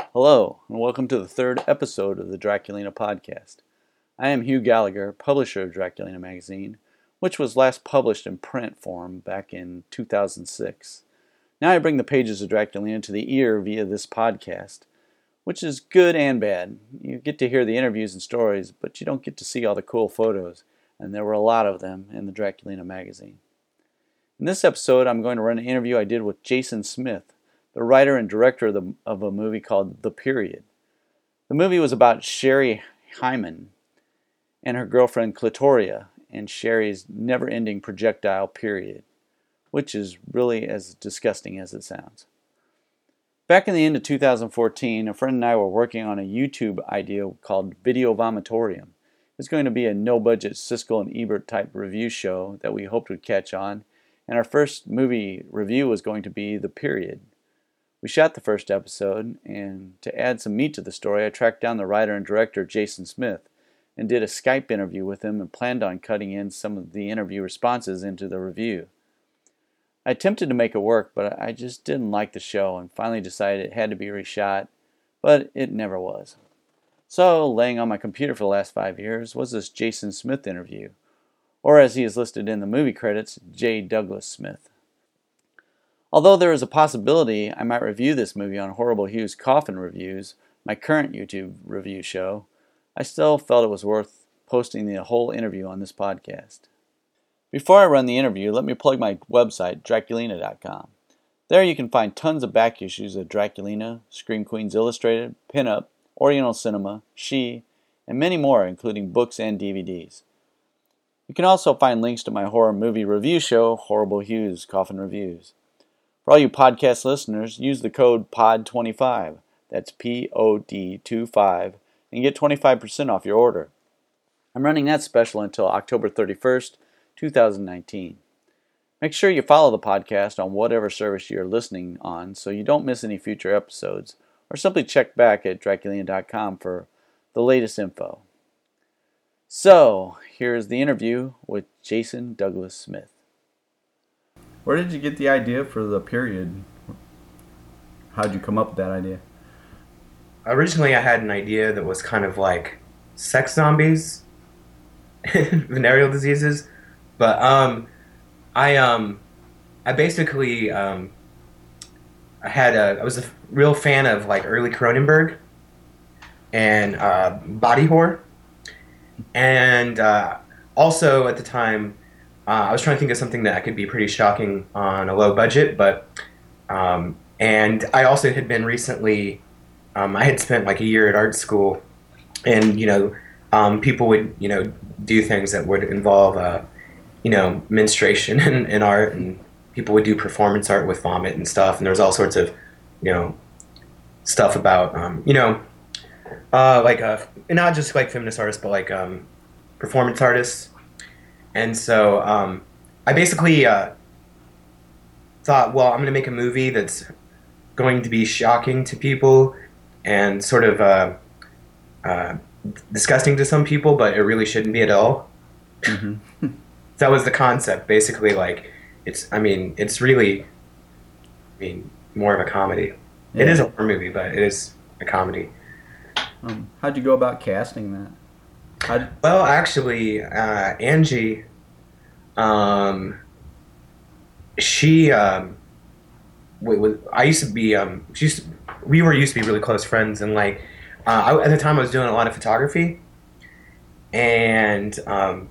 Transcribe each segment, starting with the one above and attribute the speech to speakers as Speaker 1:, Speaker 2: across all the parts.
Speaker 1: Hello, and welcome to the third episode of the Draculina podcast. I am Hugh Gallagher, publisher of Draculina magazine, which was last published in print form back in 2006. Now I bring the pages of Draculina to the ear via this podcast, which is good and bad. You get to hear the interviews and stories, but you don't get to see all the cool photos, and there were a lot of them in the Draculina magazine. In this episode, I'm going to run an interview I did with Jason Smith, the writer and director of, the, of a movie called The Period. The movie was about Sherry Hyman and her girlfriend Clitoria and Sherry's never ending projectile period, which is really as disgusting as it sounds. Back in the end of 2014, a friend and I were working on a YouTube idea called Video Vomitorium. It's going to be a no budget Siskel and Ebert type review show that we hoped would catch on, and our first movie review was going to be The Period. We shot the first episode, and to add some meat to the story, I tracked down the writer and director Jason Smith and did a Skype interview with him and planned on cutting in some of the interview responses into the review. I attempted to make it work, but I just didn't like the show and finally decided it had to be reshot, but it never was. So, laying on my computer for the last five years was this Jason Smith interview, or as he is listed in the movie credits, J. Douglas Smith. Although there is a possibility I might review this movie on Horrible Hughes Coffin Reviews, my current YouTube review show, I still felt it was worth posting the whole interview on this podcast. Before I run the interview, let me plug my website, Draculina.com. There you can find tons of back issues of Draculina, Scream Queens Illustrated, Pinup, Oriental Cinema, She, and many more, including books and DVDs. You can also find links to my horror movie review show, Horrible Hughes Coffin Reviews. For all you podcast listeners, use the code POD25. That's P O D 25 and get 25% off your order. I'm running that special until October 31st, 2019. Make sure you follow the podcast on whatever service you're listening on so you don't miss any future episodes, or simply check back at Draculina.com for the latest info. So, here's the interview with Jason Douglas Smith. Where did you get the idea for the period? How'd you come up with that idea?
Speaker 2: Originally, I had an idea that was kind of like sex zombies, venereal diseases, but um, I um, I basically um, I had a I was a real fan of like early Cronenberg and uh, body horror, and uh, also at the time uh, I was trying to think of something that could be pretty shocking on a low budget, but um, and I also had been recently. Um, I had spent like a year at art school, and you know, um, people would you know do things that would involve uh, you know menstruation in, in art, and people would do performance art with vomit and stuff, and there was all sorts of you know stuff about um, you know uh, like uh, not just like feminist artists, but like um, performance artists and so um, I basically uh, thought, well, I'm going to make a movie that's going to be shocking to people and sort of uh, uh, disgusting to some people, but it really shouldn't be at all. Mm-hmm. that was the concept, basically. Like, it's, I mean, it's really, I mean, more of a comedy. Yeah. It is a horror movie, but it is a comedy.
Speaker 1: Um, how'd you go about casting that?
Speaker 2: How'd... Well, actually, uh, Angie, um, she, um, I used to be, um, she used to, we were used to be really close friends, and like, uh, I, at the time I was doing a lot of photography, and um,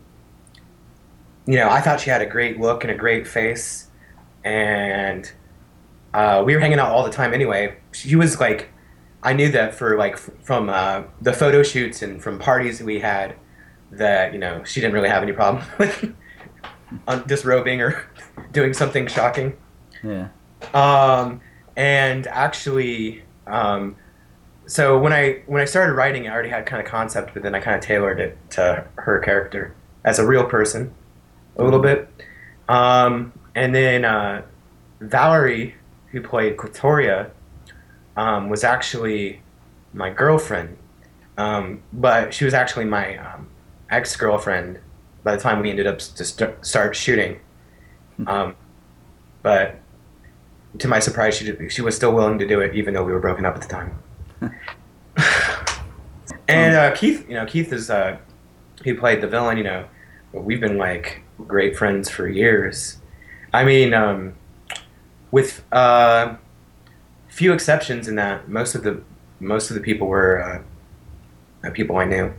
Speaker 2: you know, I thought she had a great look and a great face, and uh, we were hanging out all the time anyway. She was like I knew that for like from uh, the photo shoots and from parties we had, that you know she didn't really have any problem with disrobing or doing something shocking.
Speaker 1: Yeah.
Speaker 2: Um, and actually, um, so when I when I started writing, I already had kind of concept, but then I kind of tailored it to her character as a real person, a little mm-hmm. bit. Um, and then uh, Valerie, who played Clitoria, um, was actually my girlfriend, um, but she was actually my um, ex girlfriend by the time we ended up to st- start shooting. Hmm. Um, but to my surprise, she did, she was still willing to do it, even though we were broken up at the time. and uh, Keith, you know, Keith is uh, he played the villain. You know, we've been like great friends for years. I mean, um, with uh, few exceptions in that most of the most of the people were uh, people I knew.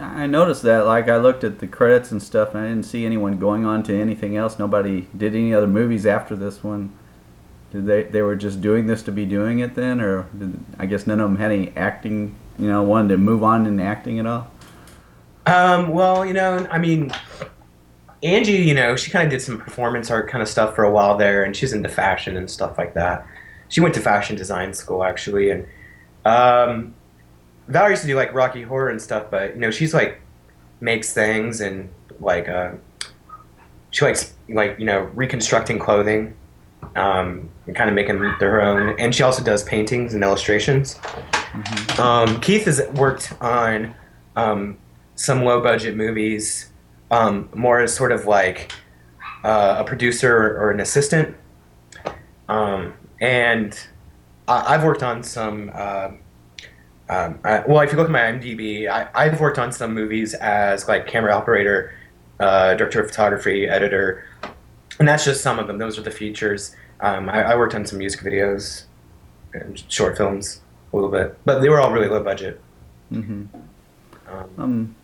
Speaker 1: I noticed that. Like, I looked at the credits and stuff, and I didn't see anyone going on to anything else. Nobody did any other movies after this one. Did they? They were just doing this to be doing it then, or did, I guess none of them had any acting. You know, wanted to move on in acting at all.
Speaker 2: Um. Well, you know, I mean, Angie, you know, she kind of did some performance art kind of stuff for a while there, and she's into fashion and stuff like that. She went to fashion design school actually, and um, Valerie used to do like Rocky Horror and stuff, but you know, she's like makes things and like uh, she likes like you know reconstructing clothing um, and kind of making their own. And she also does paintings and illustrations. Mm-hmm. Um, Keith has worked on um, some low budget movies, um, more as sort of like uh, a producer or, or an assistant. Um, and I, have worked on some. Uh, um, I, well, if you look at my IMDb, I, have worked on some movies as like camera operator, uh, director of photography, editor, and that's just some of them. Those are the features. Um, I, I, worked on some music videos and short films a little bit, but they were all really low budget.
Speaker 1: Mm-hmm. Um, um,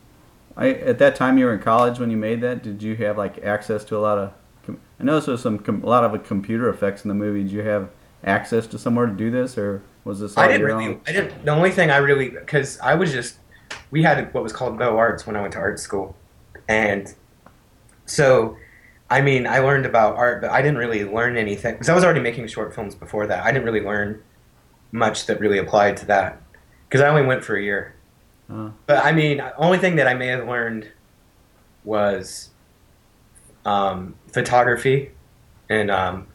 Speaker 1: I at that time you were in college when you made that. Did you have like access to a lot of? I noticed there was some a lot of computer effects in the movie. Did you have access to somewhere to do this, or was this?
Speaker 2: I didn't really. Own? I didn't. The only thing I really because I was just we had what was called Go Arts when I went to art school, and so I mean I learned about art, but I didn't really learn anything because I was already making short films before that. I didn't really learn much that really applied to that because I only went for a year. Uh. But I mean, only thing that I may have learned was um, photography and um,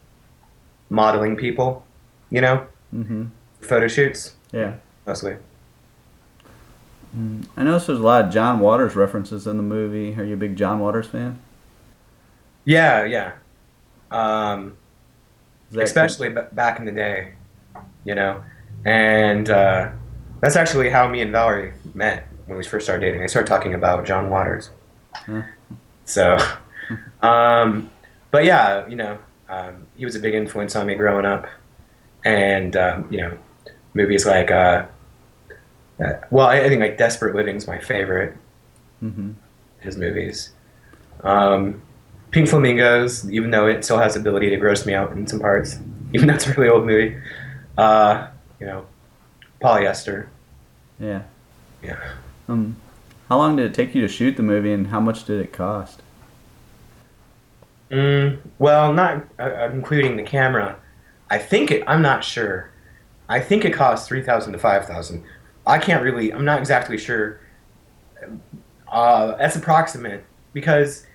Speaker 2: modeling people, you know, mm-hmm. Photo shoots.
Speaker 1: Yeah,
Speaker 2: mostly.
Speaker 1: Mm, I noticed there's a lot of John Waters references in the movie. Are you a big John Waters fan?
Speaker 2: Yeah, yeah. Um, especially b- back in the day, you know, and uh, that's actually how me and Valerie met when we first started dating. I started talking about John Waters. Huh. So, um, but yeah, you know, um, he was a big influence on me growing up, and um, you know, movies like uh, uh, well, I, I, think like Desperate Living is my favorite. Mm-hmm. His movies. Um, Pink Flamingos, even though it still has the ability to gross me out in some parts, even though it's a really old movie. Uh, you know, Polyester.
Speaker 1: Yeah.
Speaker 2: Yeah.
Speaker 1: Um, how long did it take you to shoot the movie, and how much did it cost?
Speaker 2: Mm, well, not uh, including the camera. I think it. I'm not sure. I think it costs three thousand to five thousand. I can't really. I'm not exactly sure. Uh, that's approximate because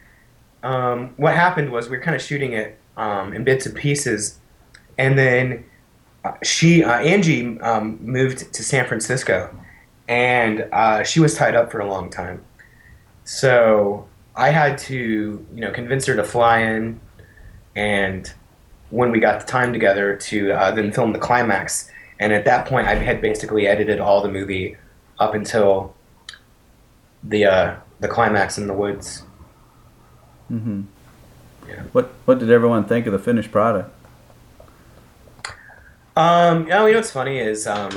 Speaker 2: um, what happened was we were kind of shooting it um, in bits and pieces, and then uh, she uh, Angie um, moved to San Francisco, and uh, she was tied up for a long time. So I had to, you know, convince her to fly in, and when we got the time together to uh, then film the climax. And at that point, I had basically edited all the movie up until the uh, the climax in the woods.
Speaker 1: Mm-hmm. Yeah. What What did everyone think of the finished product?
Speaker 2: Um, you know, you know what's funny is um,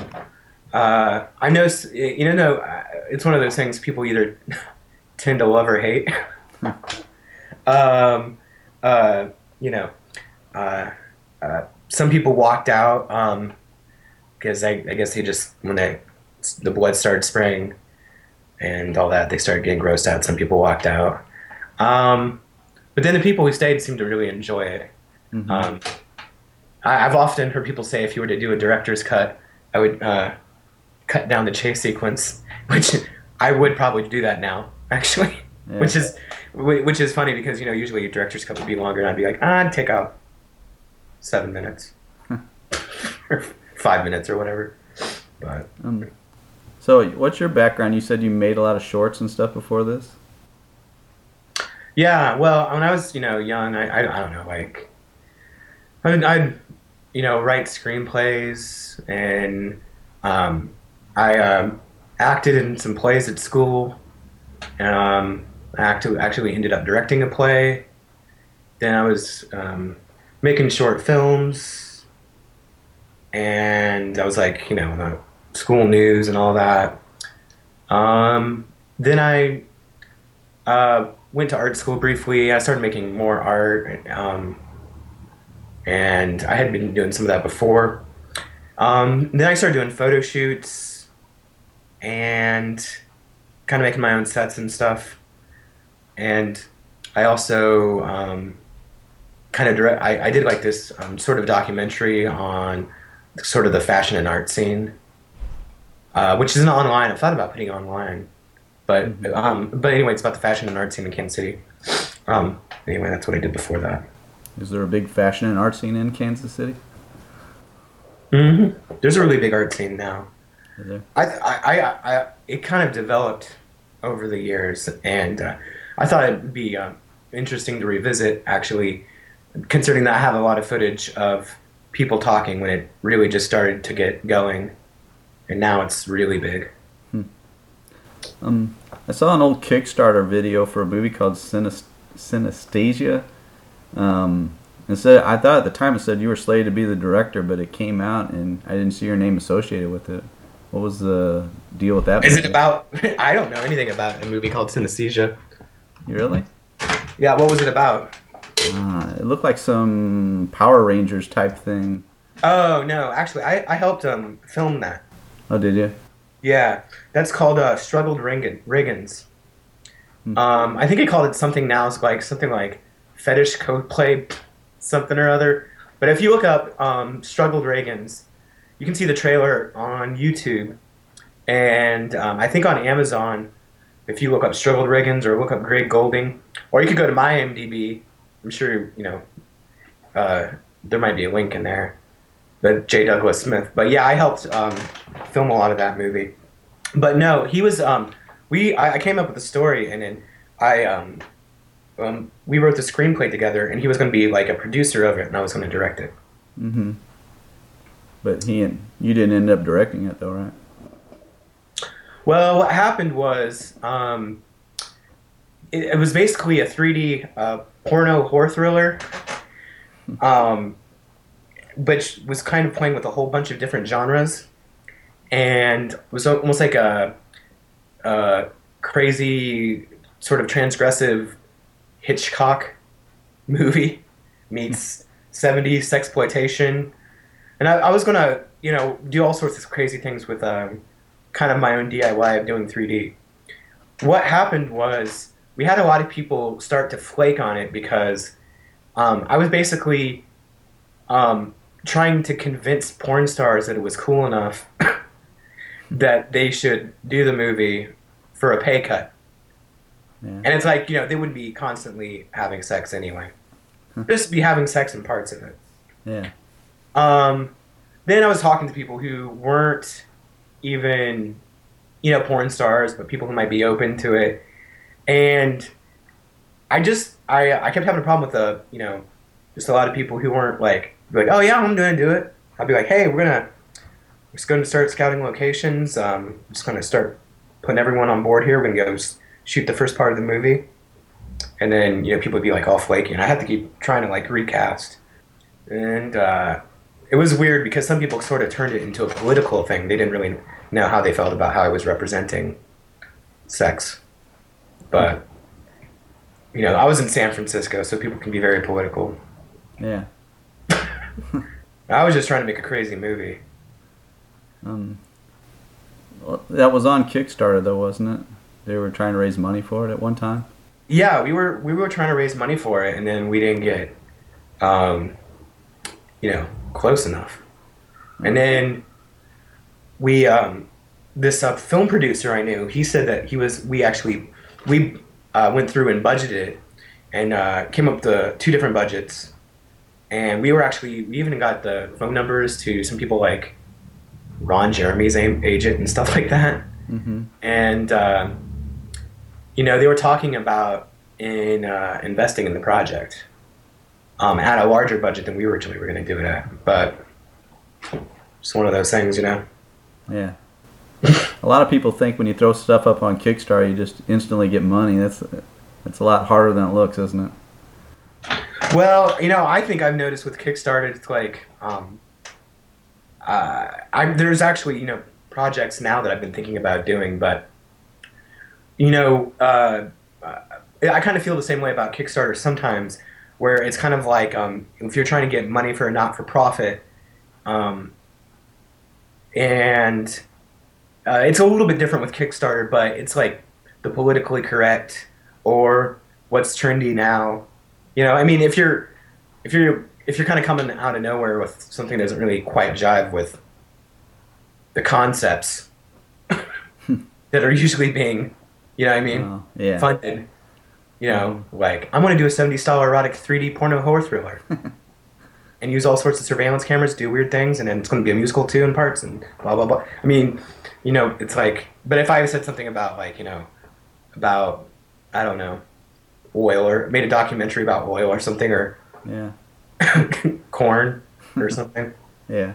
Speaker 2: uh, I know you know no, it's one of those things people either tend to love or hate. um, uh, you know, uh, uh, some people walked out because I, I, guess he just when they the blood started spraying and all that, they started getting grossed out. Some people walked out, um, but then the people who stayed seemed to really enjoy it. Mm-hmm. Um, I, have often heard people say if you were to do a director's cut, I would uh, cut down the chase sequence, which I would probably do that now, actually. Yeah. Which is which is funny because you know usually a director's cut would be longer, and I'd be like, ah, I'd take out seven minutes five minutes or whatever. But um,
Speaker 1: so, what's your background? You said you made a lot of shorts and stuff before this.
Speaker 2: Yeah, well, when I was you know young, I I, I don't know like I'd, I'd you know write screenplays and Um, I um, acted in some plays at school. Um, I actu- actually ended up directing a play. Then I was um, making short films, and I was like, you know, school news and all that. Um, then I uh, went to art school briefly. I started making more art, um, and I had been doing some of that before. Um, then I started doing photo shoots and kind of making my own sets and stuff. And I also um, kind of direct. I, I did like this um, sort of documentary on sort of the fashion and art scene, uh, which isn't online. I've thought about putting it online, but
Speaker 1: Mhm.
Speaker 2: um, but anyway, it's about the fashion and art scene in Kansas City. Um, anyway, that's what I did before that.
Speaker 1: Is there a big fashion and art scene in Kansas City?
Speaker 2: Mm-hmm. There's a really big art scene now. I, I, I, I it kind of developed over the years, and uh, I thought it'd be uh, interesting to revisit. Actually, considering that I have a lot of footage of people talking when it really just started to get going, and now it's really big.
Speaker 1: Um, I saw an old Kickstarter video for a movie called Synes- Synesthesia. Um, it said I thought at the time it said you were slated to be the director, but it came out and I didn't see your name associated with it. What was the deal with that?
Speaker 2: Is it about? I don't know anything about a movie called Synesthesia.
Speaker 1: You really?
Speaker 2: Yeah, what was it about?
Speaker 1: Uh, it looked like some Power Rangers type thing.
Speaker 2: Oh no, actually, I, I helped um film that.
Speaker 1: Oh, did you?
Speaker 2: Yeah, that's called uh, Struggled Reagan, Riggins.
Speaker 1: Hmm.
Speaker 2: Um, I think he called it something now. It's like something like fetish cosplay, something or other. But if you look up um, Struggled Reagans, you can see the trailer on YouTube, and um, I think on Amazon. If you look up Struggled Reagans or look up Greg Golding, or you could go to my IMDb. I'm sure you know. Uh, there might be a link in there. But J. Douglas Smith. But yeah, I helped um, film a lot of that movie. But no, he was. Um, we I, I came up with the story, and then I um, um, we wrote the screenplay together, and he was going to be like a producer of it, and I was going to direct it.
Speaker 1: Mm-hmm. But he and you didn't end up directing it though, right?
Speaker 2: Well, what happened was um, it, it was basically a 3D uh, porno horror thriller, um, which was kind of playing with a whole bunch of different genres, and was almost like a, a crazy sort of transgressive Hitchcock movie meets 70s sexploitation. And I, I was gonna, you know, do all sorts of crazy things with um, kind of my own DIY of doing 3D. What happened was we had a lot of people start to flake on it because um, I was basically um, trying to convince porn stars that it was cool enough that they should do the movie for a pay cut.
Speaker 1: Yeah.
Speaker 2: And it's like, you know, they wouldn't be constantly having sex anyway. Just be having sex in parts of it.
Speaker 1: Yeah.
Speaker 2: Um, then I was talking to people who weren't even, you know, porn stars, but people who might be open to it. And I just, I, I kept having a problem with the, you know, just a lot of people who weren't like, like, oh yeah, I'm to do it. I'd be like, hey, we're gonna, we're just to start scouting locations. Um, I'm just to start putting everyone on board here. We're to go shoot the first part of the movie. And then, you know, people would be like all flaky, and I had to keep trying to like recast. And uh, it was weird because some people sort of turned it into a political thing. They didn't really know how they felt about how I was representing sex. But, you know, I was in San Francisco, so people can be very political.
Speaker 1: Yeah.
Speaker 2: I was just trying to make a crazy movie.
Speaker 1: Um, that was on Kickstarter though, wasn't it? They were trying to raise money for it at one time.
Speaker 2: Yeah, we were we were trying to raise money for it, and then we didn't get, um, you know, close enough. And then we, um, this uh, film producer I knew, he said that he was. We actually we uh, went through and budgeted it, and uh, came up to two different budgets, and we were actually we even got the phone numbers to some people like Ron Jeremy's agent and stuff like that
Speaker 1: Mm-hmm.
Speaker 2: and um, you know they were talking about in uh, investing in the project um, at a larger budget than we originally were going to do it at but it's one of those things you know
Speaker 1: Yeah. A lot of people think when you throw stuff up on Kickstarter, you just instantly get money. That's that's a lot harder than it looks, isn't it?
Speaker 2: Well, you know, I think I've noticed with Kickstarter, it's like, um, uh, I, there's actually, you know, projects now that I've been thinking about doing, but, you know, uh, I kind of feel the same way about Kickstarter sometimes, where it's kind of like um, if you're trying to get money for a not for profit, um, and uh, it's a little bit different with Kickstarter, but it's like the politically correct or what's trendy now. You know, I mean, if you're if you're if you're kind of coming out of nowhere with something that doesn't really quite jive with the concepts that are usually being, you know, what I mean,
Speaker 1: Oh, yeah.
Speaker 2: funded. You know, like I'm going to do a 70 style erotic 3D porno horror thriller, and use all sorts of surveillance cameras, do weird things, and then it's going to be a musical too in parts, and blah blah blah. I mean, you know, it's like, but if I said something about like, you know, about I don't know, oil or made a documentary about oil or something or
Speaker 1: Yeah.
Speaker 2: corn or something.
Speaker 1: Yeah.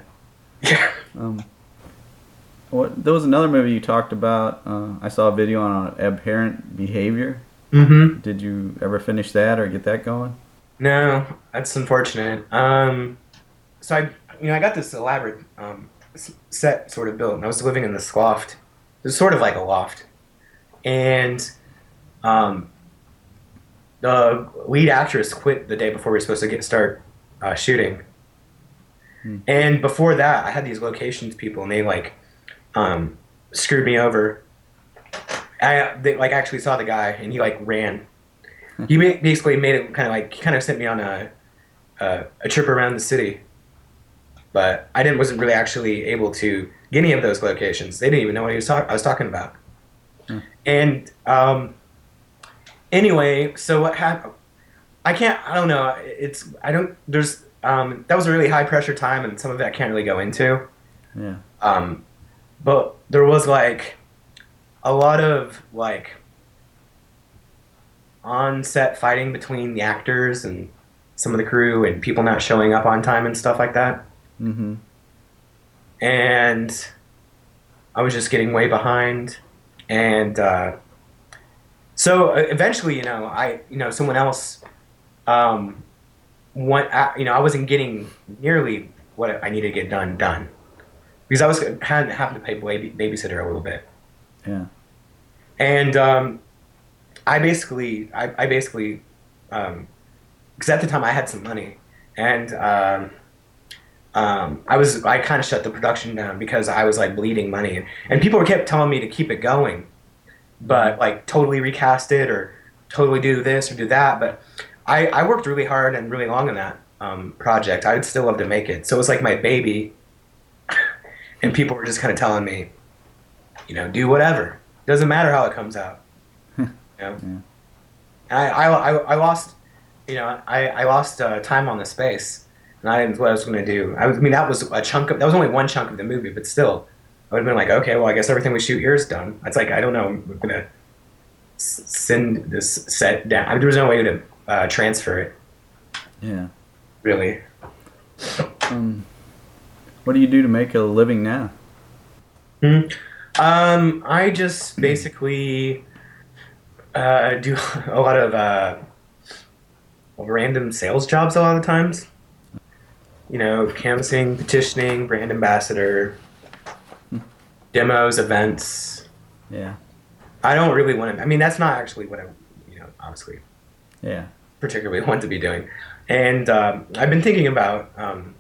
Speaker 2: Yeah.
Speaker 1: Um, what, there was another movie you talked about. Uh, I saw a video on aberrant behavior.
Speaker 2: Mm-hmm.
Speaker 1: Did you ever finish that or get that going?
Speaker 2: No, that's unfortunate. Um, so I, you know, I got this elaborate um, set sort of built, and I was living in this loft. It was sort of like a loft, and um, the lead actress quit the day before we were supposed to get start uh, shooting.
Speaker 1: Hmm.
Speaker 2: And before that, I had these locations people, and they like um, screwed me over. I they like actually saw the guy, and he like ran. He basically made it kind of like he kind of sent me on a, a a trip around the city, but I didn't wasn't really actually able to get any of those locations. They didn't even know what he was talk- I was talking about.
Speaker 1: Hmm.
Speaker 2: And um, anyway, so what happened? I can't. I don't know. It's I don't. There's um, that was a really high pressure time, and some of it I can't really go into.
Speaker 1: Yeah.
Speaker 2: Um, but there was like a lot of like on set fighting between the actors and some of the crew and people not showing up on time and stuff like that.
Speaker 1: Mm-hmm.
Speaker 2: And I was just getting way behind. And uh, so uh, eventually, you know, I, you know, someone else, um, went, uh, you know, I wasn't getting nearly what I needed to get done done because I was had happened to pay baby, babysitter a little bit.
Speaker 1: Yeah.
Speaker 2: and um, I basically, I, I basically, because at the time I had some money, and um, um, I was, I kind of shut the production down because I was like bleeding money, and, and people kept telling me to keep it going, but like totally recast it or totally do this or do that, but I, I worked really hard and really long on that um, project. I would still love to make it, so it was like my baby, and people were just kind of telling me, you know, do whatever. Doesn't matter how it comes out. you know?
Speaker 1: Yeah.
Speaker 2: I, I, I, I lost, you know, I, I lost uh, time on the space, and I didn't know what I was going to do. I, was, I mean, that was a chunk of, that was only one chunk of the movie, but still, I would have been like, okay, well, I guess everything we shoot here is done. It's like, I don't know, I'm going to send this set down. I mean, there was no way to uh, transfer it,
Speaker 1: Yeah.
Speaker 2: really.
Speaker 1: Um, what do you do to make a living now?
Speaker 2: Hmm. Um, I just basically uh, do a lot of uh, random sales jobs a lot of times. You know, canvassing, petitioning, brand ambassador, demos, events.
Speaker 1: Yeah.
Speaker 2: I don't really want to. I mean, that's not actually what I, you know, obviously
Speaker 1: Yeah.
Speaker 2: particularly want to be doing. And um, I've been thinking about um,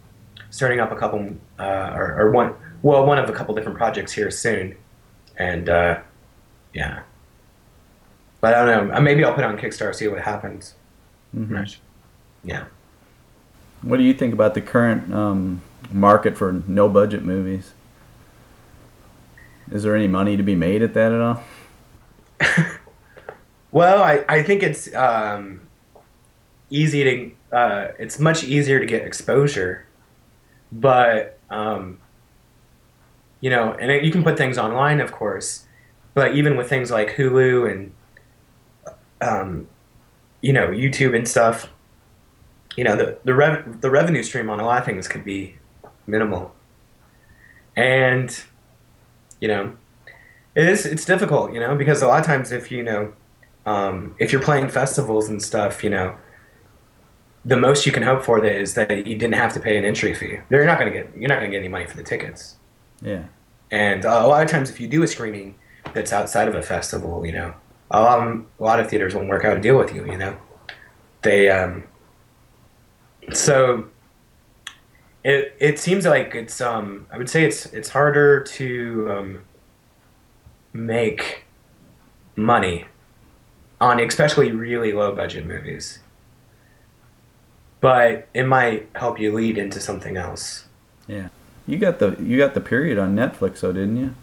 Speaker 2: starting up a couple, uh, or, or one, well, one of a couple different projects here soon. And uh, yeah, but I don't know. Maybe I'll put it on Kickstarter, see what happens.
Speaker 1: Mhm.
Speaker 2: Yeah.
Speaker 1: What do you think about the current um, market for no budget movies? Is there any money to be made at that at all?
Speaker 2: Well, I, I think it's um, easy to, uh, it's much easier to get exposure, but, um, you know, and it, you can put things online, of course, but even with things like Hulu and, um, you know, YouTube and stuff, you know, the, the, rev- the revenue stream on a lot of things could be minimal. And you know, it is it's difficult, you know, because a lot of times if you know, um, if you're playing festivals and stuff, you know, the most you can hope for that is that you didn't have to pay an entry fee. You're not gonna get you're not gonna get any money for the tickets.
Speaker 1: Yeah.
Speaker 2: And uh, a lot of times, if you do a screening that's outside of a festival, you know, um, a lot of theaters won't work out a deal with you. You know, they um, so it it seems like it's um I would say it's it's harder to um, make money on especially really low budget movies. But it might help you lead into something else.
Speaker 1: Yeah. You got the you got the period on Netflix though, didn't you?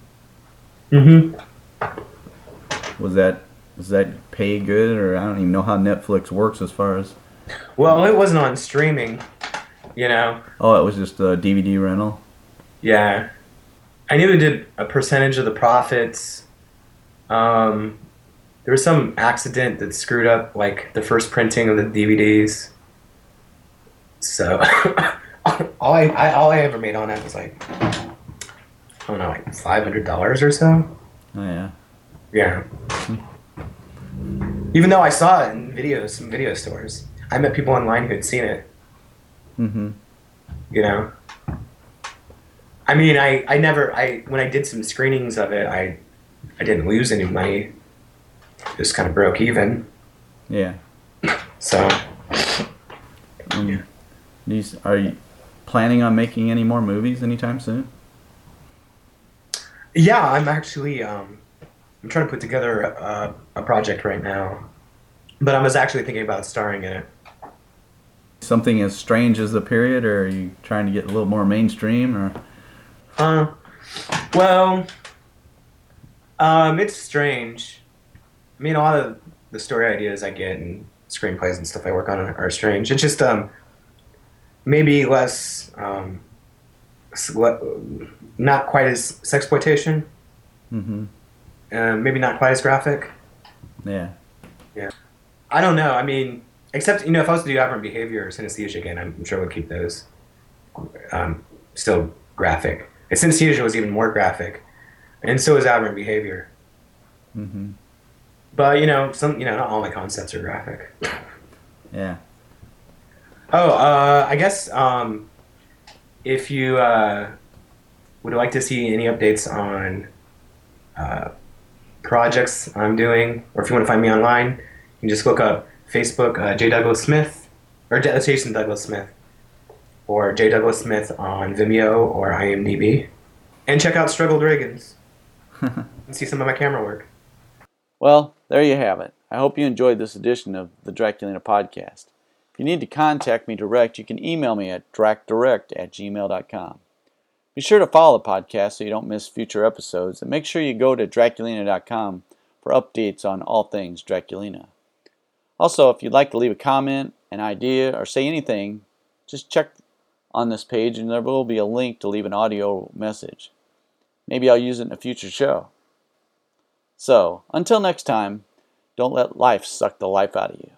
Speaker 2: Mm-hmm.
Speaker 1: Was that was that pay good or I don't even know how Netflix works as far as
Speaker 2: Well, it wasn't on streaming, you know.
Speaker 1: Oh, it was just a DVD rental.
Speaker 2: Yeah, I knew it did a percentage of the profits. Um, there was some accident that screwed up like the first printing of the DVDs. So all I, I all I ever made on it was like I don't know, like five hundred dollars or so.
Speaker 1: Oh yeah.
Speaker 2: Yeah. Even though I saw it in videos, some video stores, I met people online who had seen it.
Speaker 1: Mm-hmm.
Speaker 2: You know. I mean, I, I never I when I did some screenings of it, I I didn't lose any money. Just kind of broke even.
Speaker 1: Yeah.
Speaker 2: So
Speaker 1: Um, these are you planning on making any more movies anytime soon?
Speaker 2: yeah, I'm actually um, I'm trying to put together a, a project right now, but I was actually thinking about starring in it.
Speaker 1: Something as strange as the period, or are you trying to get a little more mainstream? Or
Speaker 2: Uh, well, um, it's strange. I mean, a lot of the story ideas I get and screenplays and stuff I work on are strange. It's just um, maybe less, um, not quite as sexploitation.
Speaker 1: mm-hmm.
Speaker 2: Uh, maybe not quite as graphic.
Speaker 1: Yeah.
Speaker 2: Yeah, I don't know. I mean, except you know, if I was to do aberrant behavior or synesthesia again, I'm sure we'd keep those um, still graphic. And synesthesia was even more graphic, and so is aberrant behavior.
Speaker 1: mm-hmm.
Speaker 2: But you know, some you know, not all my concepts are graphic.
Speaker 1: yeah.
Speaker 2: Oh, uh, I guess um, if you uh, would like to see any updates on uh, projects I'm doing, or if you want to find me online, you can just look up Facebook uh, J Douglas Smith or Jason Douglas Smith, or J Douglas Smith on Vimeo or IMDb, and check out Struggled Reagans and see some of my camera work.
Speaker 1: Well, there you have it. I hope you enjoyed this edition of the Draculina podcast. If you need to contact me direct, you can email me at dracdirect at gmail.com. Be sure to follow the podcast so you don't miss future episodes, and make sure you go to draculina.com for updates on all things Draculina. Also, if you'd like to leave a comment, an idea, or say anything, just check on this page and there will be a link to leave an audio message. Maybe I'll use it in a future show. So, until next time, don't let life suck the life out of you.